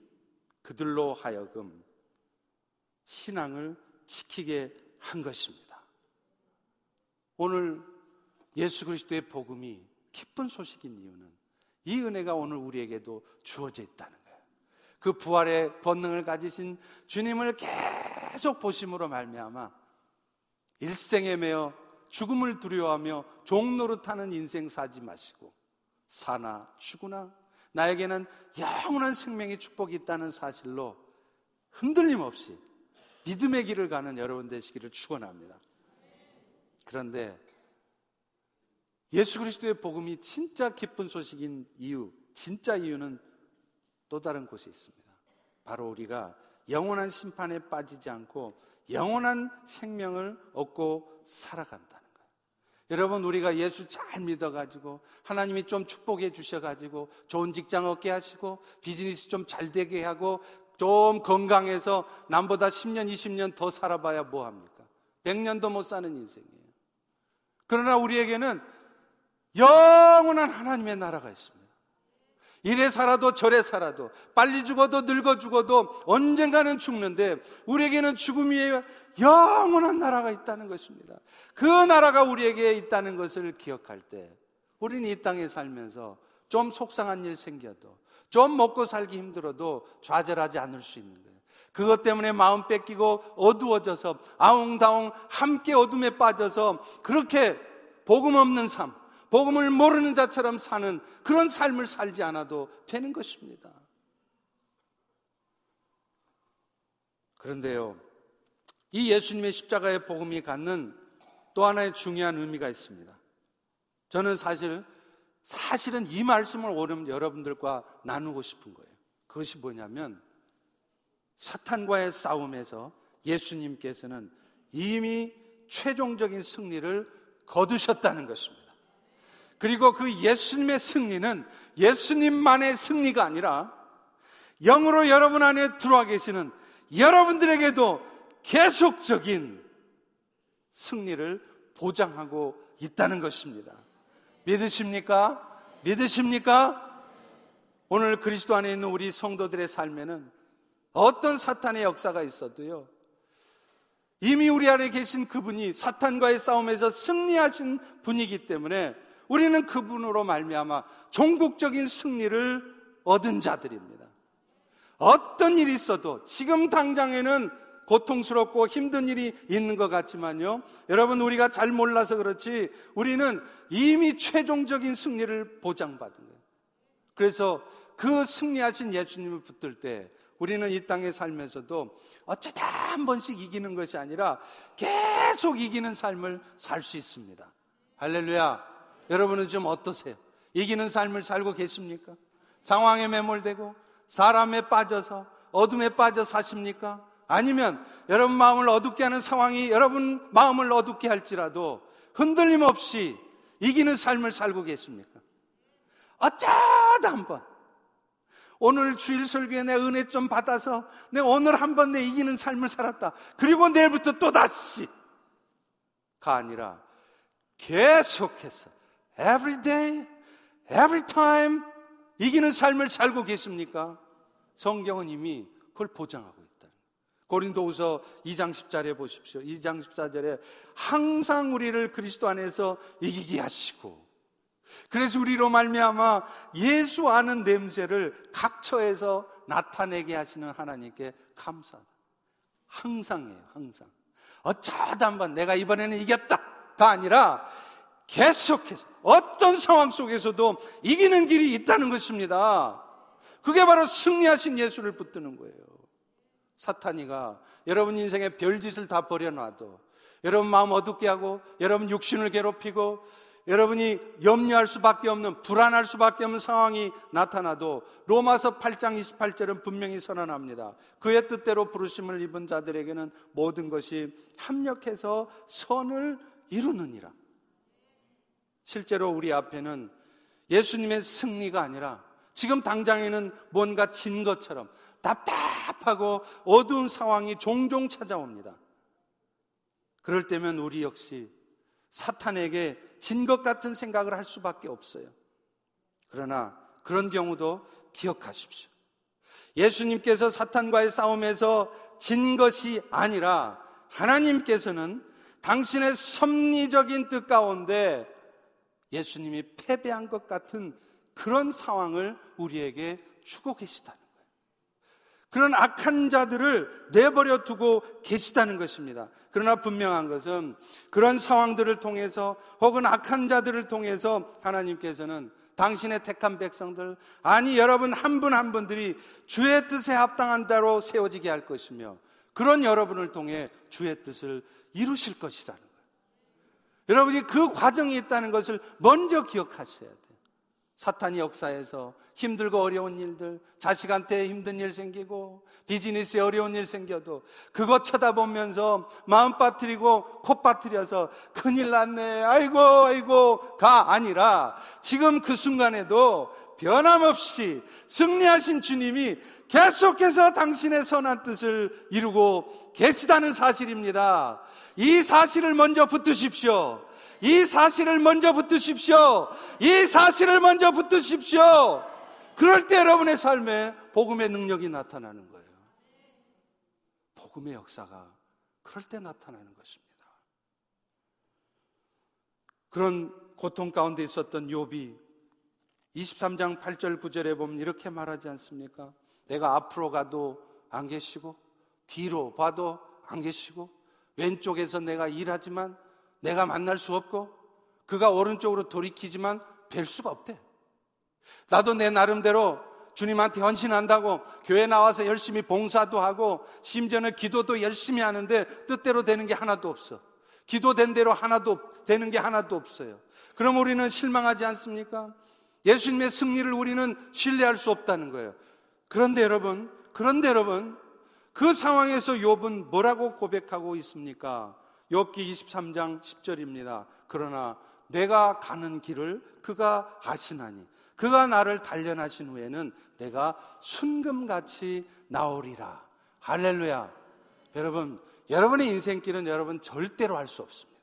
그들로 하여금 신앙을 지키게 한 것입니다. 오늘 예수 그리스도의 복음이 기쁜 소식인 이유는 이 은혜가 오늘 우리에게도 주어져 있다는 거예요. 그 부활의 본능을 가지신 주님을 계속 보심으로 말미암아 일생에 매여 죽음을 두려워하며 종노릇하는 인생 사지 마시고 사나 죽으나 나에게는 영원한 생명의 축복이 있다는 사실로 흔들림 없이 믿음의 길을 가는 여러분 되시기를 축원합니다. 그런데 예수 그리스도의 복음이 진짜 기쁜 소식인 이유, 진짜 이유는 또 다른 곳에 있습니다. 바로 우리가 영원한 심판에 빠지지 않고 영원한 생명을 얻고 살아간다는 거예요. 여러분, 우리가 예수 잘 믿어가지고 하나님이 좀 축복해 주셔가지고 좋은 직장 얻게 하시고 비즈니스 좀 잘 되게 하고 좀 건강해서 남보다 10년, 20년 더 살아봐야 뭐합니까? 100년도 못 사는 인생이에요. 그러나 우리에게는 영원한 하나님의 나라가 있습니다. 이래 살아도 저래 살아도 빨리 죽어도 늙어 죽어도 언젠가는 죽는데 우리에게는 죽음 위에 영원한 나라가 있다는 것입니다. 그 나라가 우리에게 있다는 것을 기억할 때 우리는 이 땅에 살면서 좀 속상한 일 생겨도 좀 먹고 살기 힘들어도 좌절하지 않을 수 있는 거예요. 그것 때문에 마음 뺏기고 어두워져서 아웅다웅 함께 어둠에 빠져서 그렇게 복음 없는 삶, 복음을 모르는 자처럼 사는 그런 삶을 살지 않아도 되는 것입니다. 그런데요, 이 예수님의 십자가의 복음이 갖는 또 하나의 중요한 의미가 있습니다. 저는 사실, 사실은 이 말씀을 오늘 여러분들과 나누고 싶은 거예요. 그것이 뭐냐면, 사탄과의 싸움에서 예수님께서는 이미 최종적인 승리를 거두셨다는 것입니다. 그리고 그 예수님의 승리는 예수님만의 승리가 아니라 영으로 여러분 안에 들어와 계시는 여러분들에게도 계속적인 승리를 보장하고 있다는 것입니다. 믿으십니까? 믿으십니까? 오늘 그리스도 안에 있는 우리 성도들의 삶에는 어떤 사탄의 역사가 있어도요. 이미 우리 안에 계신 그분이 사탄과의 싸움에서 승리하신 분이기 때문에 우리는 그분으로 말미암아 종국적인 승리를 얻은 자들입니다. 어떤 일이 있어도 지금 당장에는 고통스럽고 힘든 일이 있는 것 같지만요. 여러분, 우리가 잘 몰라서 그렇지 우리는 이미 최종적인 승리를 보장받은 거예요. 그래서 그 승리하신 예수님을 붙들 때 우리는 이 땅에 살면서도 어쩌다 한 번씩 이기는 것이 아니라 계속 이기는 삶을 살 수 있습니다. 할렐루야. 여러분은 지금 어떠세요? 이기는 삶을 살고 계십니까? 상황에 매몰되고 사람에 빠져서 어둠에 빠져 사십니까? 아니면 여러분 마음을 어둡게 하는 상황이 여러분 마음을 어둡게 할지라도 흔들림 없이 이기는 삶을 살고 계십니까? 어쩌다 한번 오늘 주일 설교에 내 은혜 좀 받아서 내 오늘 한번 내 이기는 삶을 살았다. 그리고 내일부터 또 다시가 아니라 계속해서 every day, every time 이기는 삶을 살고 계십니까? 성경은 이미 그걸 보장하고 있다. 고린도후서 2장 10절에 보십시오. 2장 14절에 항상 우리를 그리스도 안에서 이기게 하시고 그래서 우리로 말미암아 예수 아는 냄새를 각처에서 나타내게 하시는 하나님께 감사하다. 항상이에요, 항상. 어쩌다 한번 내가 이번에는 이겼다가 아니라 계속해서 어떤 상황 속에서도 이기는 길이 있다는 것입니다. 그게 바로 승리하신 예수를 붙드는 거예요. 사탄이가 여러분 인생에 별짓을 다 버려놔도 여러분 마음 어둡게 하고 여러분 육신을 괴롭히고 여러분이 염려할 수밖에 없는 불안할 수밖에 없는 상황이 나타나도 로마서 8장 28절은 분명히 선언합니다. 그의 뜻대로 부르심을 입은 자들에게는 모든 것이 합력해서 선을 이루느니라. 실제로 우리 앞에는 예수님의 승리가 아니라 지금 당장에는 뭔가 진 것처럼 답답하고 어두운 상황이 종종 찾아옵니다. 그럴 때면 우리 역시 사탄에게 진 것 같은 생각을 할 수밖에 없어요. 그러나 그런 경우도 기억하십시오. 예수님께서 사탄과의 싸움에서 진 것이 아니라 하나님께서는 당신의 섭리적인 뜻 가운데 예수님이 패배한 것 같은 그런 상황을 우리에게 주고 계시다는 거예요. 그런 악한 자들을 내버려 두고 계시다는 것입니다. 그러나 분명한 것은 그런 상황들을 통해서 혹은 악한 자들을 통해서 하나님께서는 당신의 택한 백성들, 아니 여러분 한 분한 한 분들이 주의 뜻에 합당한 대로 세워지게 할 것이며 그런 여러분을 통해 주의 뜻을 이루실 것이라는 여러분이 그 과정이 있다는 것을 먼저 기억하셔야 돼요. 사탄이 역사에서 힘들고 어려운 일들, 자식한테 힘든 일 생기고 비즈니스에 어려운 일 생겨도 그것 쳐다보면서 마음 빠뜨리고 코 빠뜨려서 큰일 났네. 아이고 아이고 가 아니라 지금 그 순간에도 변함없이 승리하신 주님이 계속해서 당신의 선한 뜻을 이루고 계시다는 사실입니다. 이 사실을 먼저 붙드십시오. 이 사실을 먼저 붙드십시오. 이 사실을 먼저 붙드십시오. 그럴 때 여러분의 삶에 복음의 능력이 나타나는 거예요. 복음의 역사가 그럴 때 나타나는 것입니다. 그런 고통 가운데 있었던 욥이 23장 8절 9절에 보면 이렇게 말하지 않습니까? 내가 앞으로 가도 안 계시고 뒤로 봐도 안 계시고 왼쪽에서 내가 일하지만 내가 만날 수 없고 그가 오른쪽으로 돌이키지만 뵐 수가 없대. 나도 내 나름대로 주님한테 헌신한다고 교회 나와서 열심히 봉사도 하고 심지어는 기도도 열심히 하는데 뜻대로 되는 게 하나도 없어. 기도된 대로 하나도 되는 게 하나도 없어요. 그럼 우리는 실망하지 않습니까? 예수님의 승리를 우리는 신뢰할 수 없다는 거예요. 그런데 여러분, 그런데 여러분, 그 상황에서 욥은 뭐라고 고백하고 있습니까? 욥기 23장 10절입니다. 그러나 내가 가는 길을 그가 아시나니 그가 나를 단련하신 후에는 내가 순금같이 나오리라. 할렐루야. 여러분, 여러분의 인생길은 여러분 절대로 할 수 없습니다.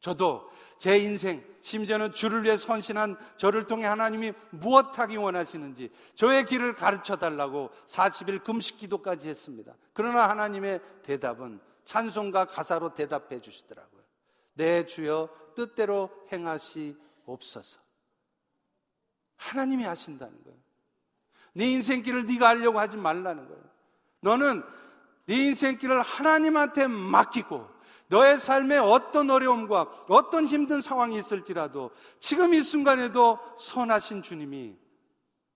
저도 제 인생, 심지어는 주를 위해 선신한 저를 통해 하나님이 무엇하기 원하시는지 저의 길을 가르쳐 달라고 40일 금식 기도까지 했습니다. 그러나 하나님의 대답은 찬송과 가사로 대답해 주시더라고요. 내 주여 뜻대로 행하시옵소서. 하나님이 하신다는 거예요. 네 인생길을 네가 하려고 하지 말라는 거예요. 너는 네 인생길을 하나님한테 맡기고 너의 삶에 어떤 어려움과 어떤 힘든 상황이 있을지라도 지금 이 순간에도 선하신 주님이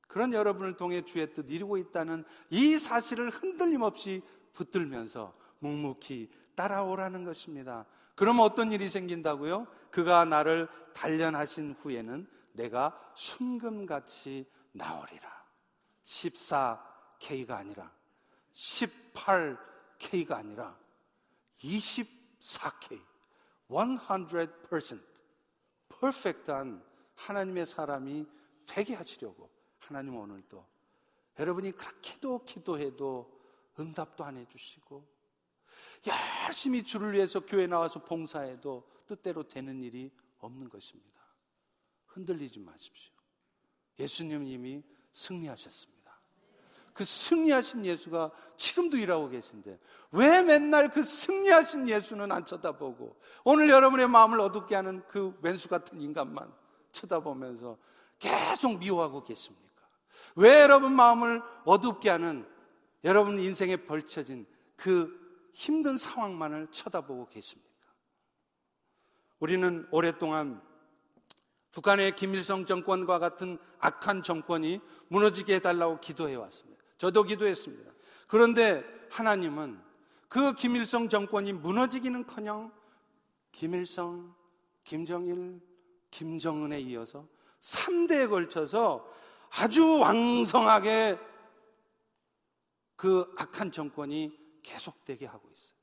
그런 여러분을 통해 주의 뜻 이루고 있다는 이 사실을 흔들림 없이 붙들면서 묵묵히 따라오라는 것입니다. 그럼 어떤 일이 생긴다고요? 그가 나를 단련하신 후에는 내가 순금같이 나오리라. 14K가 아니라 18K가 아니라 24K, 100% 퍼펙트한 하나님의 사람이 되게 하시려고 하나님 오늘도 여러분이 그렇게도 기도해도 응답도 안 해주시고 열심히 주를 위해서 교회 나와서 봉사해도 뜻대로 되는 일이 없는 것입니다. 흔들리지 마십시오. 예수님 이미 승리하셨습니다. 그 승리하신 예수가 지금도 일하고 계신데 왜 맨날 그 승리하신 예수는 안 쳐다보고 오늘 여러분의 마음을 어둡게 하는 그 왼수 같은 인간만 쳐다보면서 계속 미워하고 계십니까? 왜 여러분 마음을 어둡게 하는 여러분 인생에 벌쳐진 그 힘든 상황만을 쳐다보고 계십니까? 우리는 오랫동안 북한의 김일성 정권과 같은 악한 정권이 무너지게 해달라고 기도해 왔습니다. 저도 기도했습니다. 그런데 하나님은 그 김일성 정권이 무너지기는 커녕 김일성, 김정일, 김정은에 이어서 3대에 걸쳐서 아주 왕성하게 그 악한 정권이 계속되게 하고 있어요.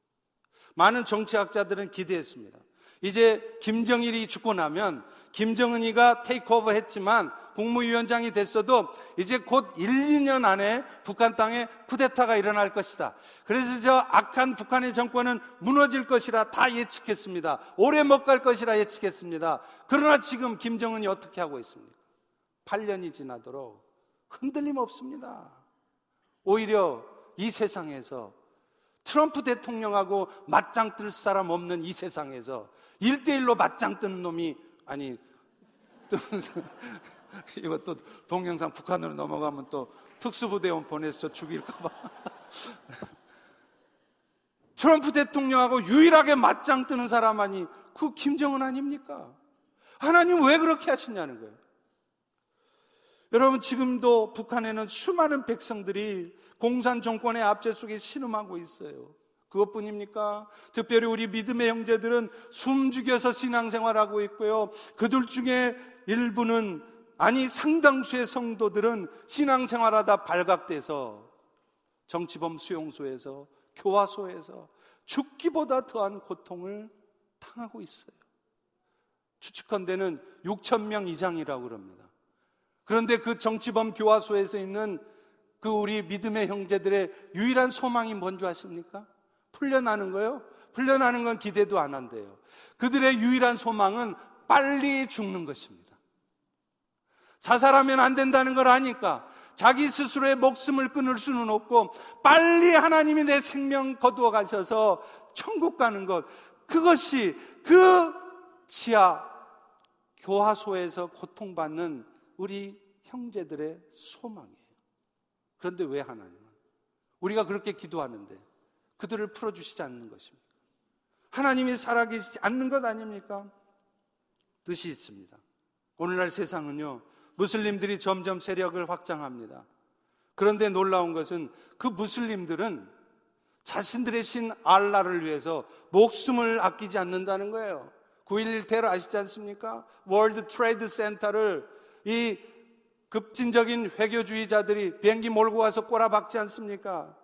많은 정치학자들은 기대했습니다. 이제 김정일이 죽고 나면 김정은이가 테이크오버 했지만 국무위원장이 됐어도 이제 곧 1, 2년 안에 북한 땅에 쿠데타가 일어날 것이다. 그래서 저 악한 북한의 정권은 무너질 것이라 다 예측했습니다. 오래 못 갈 것이라 예측했습니다. 그러나 지금 김정은이 어떻게 하고 있습니까? 8년이 지나도록 흔들림 없습니다. 오히려 이 세상에서 트럼프 대통령하고 맞짱 뜰 사람 없는 이 세상에서 1대1로 맞짱 뜨는 놈이 아니 (laughs) 이것도 동영상 북한으로 넘어가면 또 특수부대원 보내서 죽일까봐 (laughs) 트럼프 대통령하고 유일하게 맞짱 뜨는 사람 아니 그 김정은 아닙니까? 하나님 왜 그렇게 하시냐는 거예요. 여러분 지금도 북한에는 수많은 백성들이 공산 정권의 압제 속에 신음하고 있어요. 그것뿐입니까? 특별히 우리 믿음의 형제들은 숨죽여서 신앙생활하고 있고요. 그들 중에 일부는 아니 상당수의 성도들은 신앙생활하다 발각돼서 정치범 수용소에서 교화소에서 죽기보다 더한 고통을 당하고 있어요. 추측컨대는 6천 명 이상이라고 그럽니다. 그런데 그 정치범 교화소에서 있는 그 우리 믿음의 형제들의 유일한 소망이 뭔지 아십니까? 풀려나는 거요. 풀려나는 건 기대도 안 한대요. 그들의 유일한 소망은 빨리 죽는 것입니다. 자살하면 안 된다는 걸 아니까 자기 스스로의 목숨을 끊을 수는 없고 빨리 하나님이 내 생명 거두어 가셔서 천국 가는 것 그것이 그 지하 교화소에서 고통받는 우리 형제들의 소망이에요. 그런데 왜 하나님은 우리가 그렇게 기도하는데 그들을 풀어주시지 않는 것입니까? 하나님이 살아계시지 않는 것 아닙니까? 뜻이 있습니다. 오늘날 세상은요, 무슬림들이 점점 세력을 확장합니다. 그런데 놀라운 것은 그 무슬림들은 자신들의 신 알라를 위해서 목숨을 아끼지 않는다는 거예요. 9.11 테러 아시지 않습니까? 월드 트레이드 센터를 이 급진적인 회교주의자들이 비행기 몰고 와서 꼬라박지 않습니까?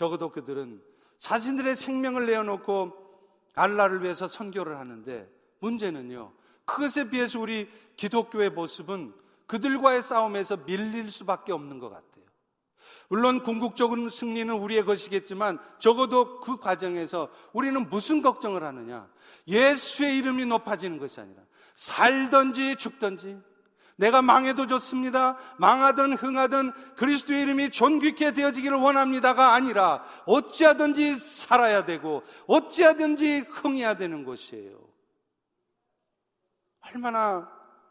적어도 그들은 자신들의 생명을 내어놓고 알라를 위해서 선교를 하는데 문제는요. 그것에 비해서 우리 기독교의 모습은 그들과의 싸움에서 밀릴 수밖에 없는 것 같아요. 물론 궁극적인 승리는 우리의 것이겠지만 적어도 그 과정에서 우리는 무슨 걱정을 하느냐? 예수의 이름이 높아지는 것이 아니라 살든지 죽든지 내가 망해도 좋습니다. 망하든 흥하든 그리스도의 이름이 존귀케 되어지기를 원합니다가 아니라 어찌하든지 살아야 되고 어찌하든지 흥해야 되는 것이에요. 얼마나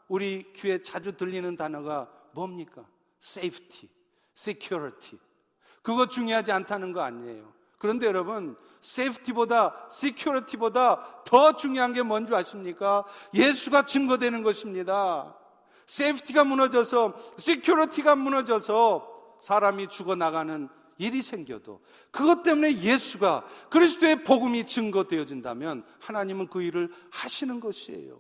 우리 귀에 자주 들리는 단어가 뭡니까? safety, security. 그거 중요하지 않다는 거 아니에요. 그런데 여러분, safety보다, security보다 더 중요한 게 뭔지 아십니까? 예수가 증거되는 것입니다. safety가 무너져서 security가 무너져서 사람이 죽어나가는 일이 생겨도 그것 때문에 예수가 그리스도의 복음이 증거되어진다면 하나님은 그 일을 하시는 것이에요.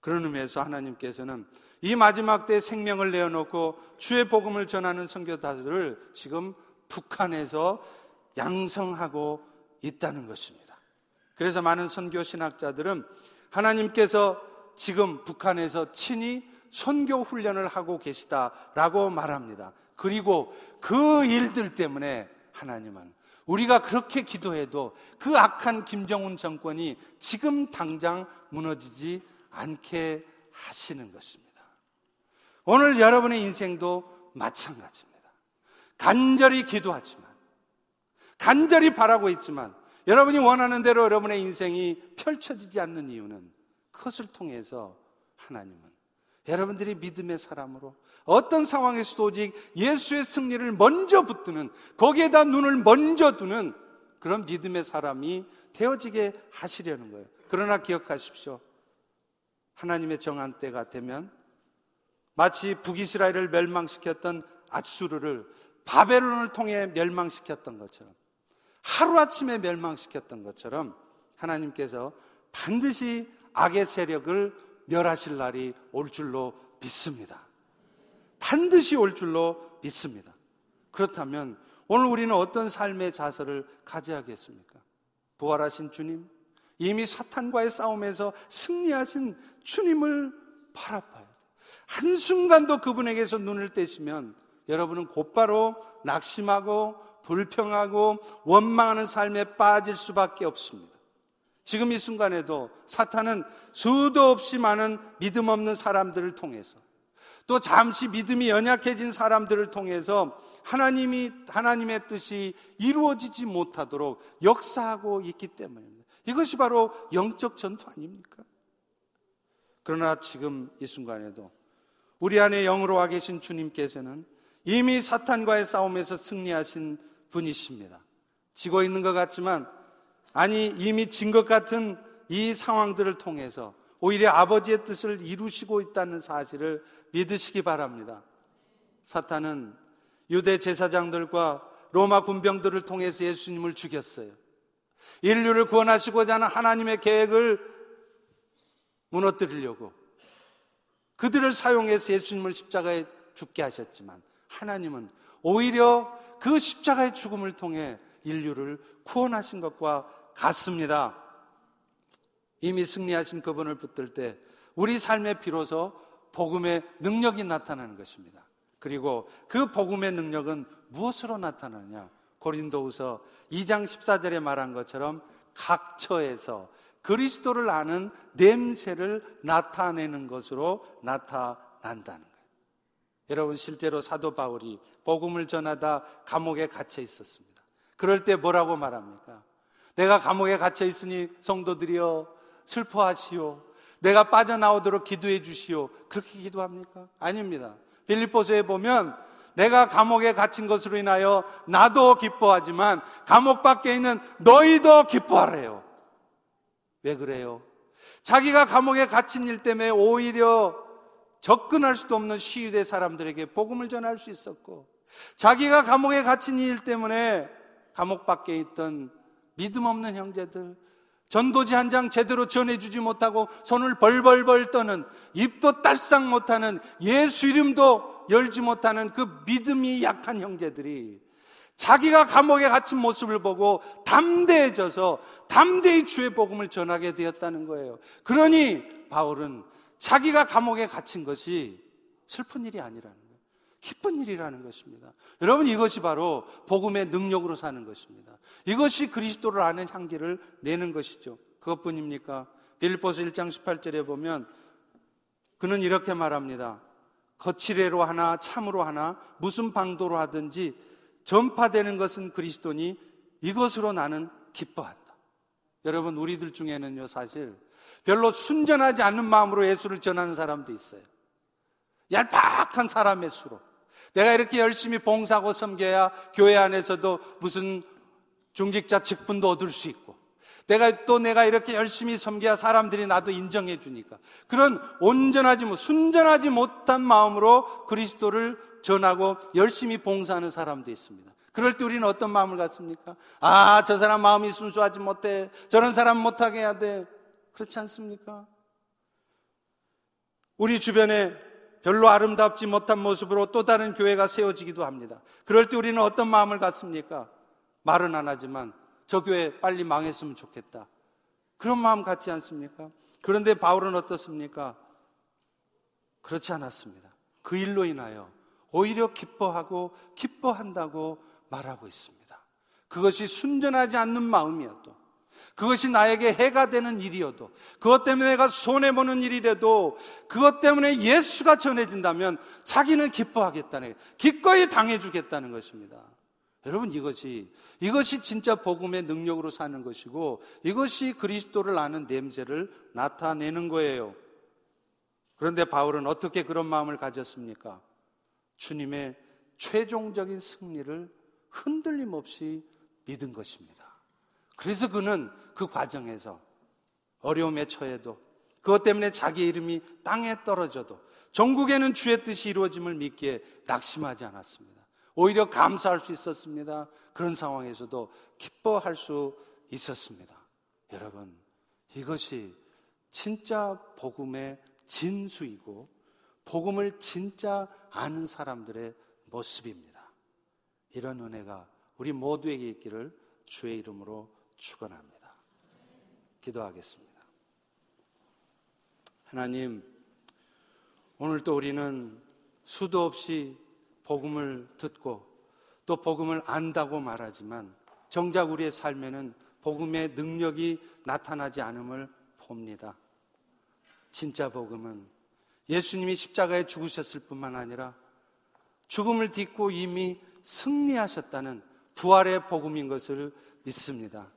그런 의미에서 하나님께서는 이 마지막 때 생명을 내어놓고 주의 복음을 전하는 선교사들을 지금 북한에서 양성하고 있다는 것입니다. 그래서 많은 선교 신학자들은 하나님께서 지금 북한에서 친히 선교 훈련을 하고 계시다라고 말합니다. 그리고 그 일들 때문에 하나님은 우리가 그렇게 기도해도 그 악한 김정은 정권이 지금 당장 무너지지 않게 하시는 것입니다. 오늘 여러분의 인생도 마찬가지입니다. 간절히 기도하지만, 간절히 바라고 있지만, 여러분이 원하는 대로 여러분의 인생이 펼쳐지지 않는 이유는 그것을 통해서 하나님은 여러분들이 믿음의 사람으로 어떤 상황에서도 오직 예수의 승리를 먼저 붙드는 거기에다 눈을 먼저 두는 그런 믿음의 사람이 되어지게 하시려는 거예요. 그러나 기억하십시오. 하나님의 정한 때가 되면 마치 북이스라엘을 멸망시켰던 아수르를 바벨론을 통해 멸망시켰던 것처럼 하루아침에 멸망시켰던 것처럼 하나님께서 반드시 악의 세력을 멸하실 날이 올 줄로 믿습니다. 반드시 올 줄로 믿습니다. 그렇다면 오늘 우리는 어떤 삶의 자세를 가져야겠습니까? 부활하신 주님, 이미 사탄과의 싸움에서 승리하신 주님을 바라봐야 돼. 한순간도 그분에게서 눈을 떼시면 여러분은 곧바로 낙심하고 불평하고 원망하는 삶에 빠질 수밖에 없습니다. 지금 이 순간에도 사탄은 수도 없이 많은 믿음 없는 사람들을 통해서 또 잠시 믿음이 연약해진 사람들을 통해서 하나님이 하나님의 뜻이 이루어지지 못하도록 역사하고 있기 때문입니다. 이것이 바로 영적 전투 아닙니까? 그러나 지금 이 순간에도 우리 안에 영으로 와 계신 주님께서는 이미 사탄과의 싸움에서 승리하신 분이십니다. 지고 있는 것 같지만 아니 이미 진 것 같은 이 상황들을 통해서 오히려 아버지의 뜻을 이루시고 있다는 사실을 믿으시기 바랍니다. 사탄은 유대 제사장들과 로마 군병들을 통해서 예수님을 죽였어요. 인류를 구원하시고자 하는 하나님의 계획을 무너뜨리려고 그들을 사용해서 예수님을 십자가에 죽게 하셨지만 하나님은 오히려 그 십자가의 죽음을 통해 인류를 구원하신 것과 같습니다. 이미 승리하신 그분을 붙들 때 우리 삶에 비로소 복음의 능력이 나타나는 것입니다. 그리고 그 복음의 능력은 무엇으로 나타나느냐? 고린도후서 2장 14절에 말한 것처럼 각 처에서 그리스도를 아는 냄새를 나타내는 것으로 나타난다는 거예요. 여러분 실제로 사도 바울이 복음을 전하다 감옥에 갇혀 있었습니다. 그럴 때 뭐라고 말합니까? 내가 감옥에 갇혀 있으니 성도들이여 슬퍼하시오. 내가 빠져나오도록 기도해 주시오. 그렇게 기도합니까? 아닙니다. 빌립보서에 보면 내가 감옥에 갇힌 것으로 인하여 나도 기뻐하지만 감옥 밖에 있는 너희도 기뻐하래요. 왜 그래요? 자기가 감옥에 갇힌 일 때문에 오히려 접근할 수도 없는 시위대 사람들에게 복음을 전할 수 있었고 자기가 감옥에 갇힌 일 때문에 감옥 밖에 있던 믿음 없는 형제들 전도지 한 장 제대로 전해주지 못하고 손을 벌벌벌 떠는 입도 딸싹 못하는 예수 이름도 열지 못하는 그 믿음이 약한 형제들이 자기가 감옥에 갇힌 모습을 보고 담대해져서 담대히 주의 복음을 전하게 되었다는 거예요. 그러니 바울은 자기가 감옥에 갇힌 것이 슬픈 일이 아니라는. 기쁜 일이라는 것입니다. 여러분 이것이 바로 복음의 능력으로 사는 것입니다. 이것이 그리스도를 아는 향기를 내는 것이죠. 그것뿐입니까? 빌보스 1장 18절에 보면 그는 이렇게 말합니다. 거칠애로 하나 참으로 하나 무슨 방도로 하든지 전파되는 것은 그리스도니 이것으로 나는 기뻐한다. 여러분 우리들 중에는요 사실 별로 순전하지 않는 마음으로 예수를 전하는 사람도 있어요. 얄팍한 사람의 수로. 내가 이렇게 열심히 봉사하고 섬겨야 교회 안에서도 무슨 중직자 직분도 얻을 수 있고 내가 또 내가 이렇게 열심히 섬겨야 사람들이 나도 인정해 주니까 그런 온전하지 못 순전하지 못한 마음으로 그리스도를 전하고 열심히 봉사하는 사람도 있습니다. 그럴 때 우리는 어떤 마음을 갖습니까? 아, 저 사람 마음이 순수하지 못해. 저런 사람 못하게 해야 돼. 그렇지 않습니까? 우리 주변에 별로 아름답지 못한 모습으로 또 다른 교회가 세워지기도 합니다. 그럴 때 우리는 어떤 마음을 갖습니까? 말은 안 하지만 저 교회 빨리 망했으면 좋겠다. 그런 마음 갖지 않습니까? 그런데 바울은 어떻습니까? 그렇지 않았습니다. 그 일로 인하여 오히려 기뻐하고 기뻐한다고 말하고 있습니다. 그것이 순전하지 않는 마음이어도 그것이 나에게 해가 되는 일이어도 그것 때문에 내가 손해보는 일이라도 그것 때문에 예수가 전해진다면 자기는 기뻐하겠다는 기꺼이 당해주겠다는 것입니다. 여러분 이것이 이것이 진짜 복음의 능력으로 사는 것이고 이것이 그리스도를 아는 냄새를 나타내는 거예요. 그런데 바울은 어떻게 그런 마음을 가졌습니까? 주님의 최종적인 승리를 흔들림 없이 믿은 것입니다. 그래서 그는 그 과정에서 어려움에 처해도 그것 때문에 자기 이름이 땅에 떨어져도 전국에는 주의 뜻이 이루어짐을 믿기에 낙심하지 않았습니다. 오히려 감사할 수 있었습니다. 그런 상황에서도 기뻐할 수 있었습니다. 여러분, 이것이 진짜 복음의 진수이고 복음을 진짜 아는 사람들의 모습입니다. 이런 은혜가 우리 모두에게 있기를 주의 이름으로 축원합니다. 기도하겠습니다. 하나님, 오늘 또 우리는 수도 없이 복음을 듣고 또 복음을 안다고 말하지만 정작 우리의 삶에는 복음의 능력이 나타나지 않음을 봅니다. 진짜 복음은 예수님이 십자가에 죽으셨을 뿐만 아니라 죽음을 딛고 이미 승리하셨다는 부활의 복음인 것을 믿습니다.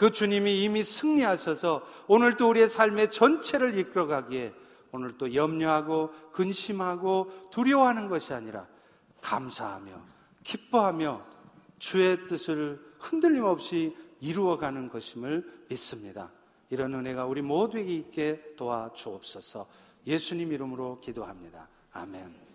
그 주님이 이미 승리하셔서 오늘도 우리의 삶의 전체를 이끌어가기에 오늘 또 염려하고 근심하고 두려워하는 것이 아니라 감사하며 기뻐하며 주의 뜻을 흔들림 없이 이루어가는 것임을 믿습니다. 이런 은혜가 우리 모두에게 있게 도와 주옵소서 예수님 이름으로 기도합니다. 아멘.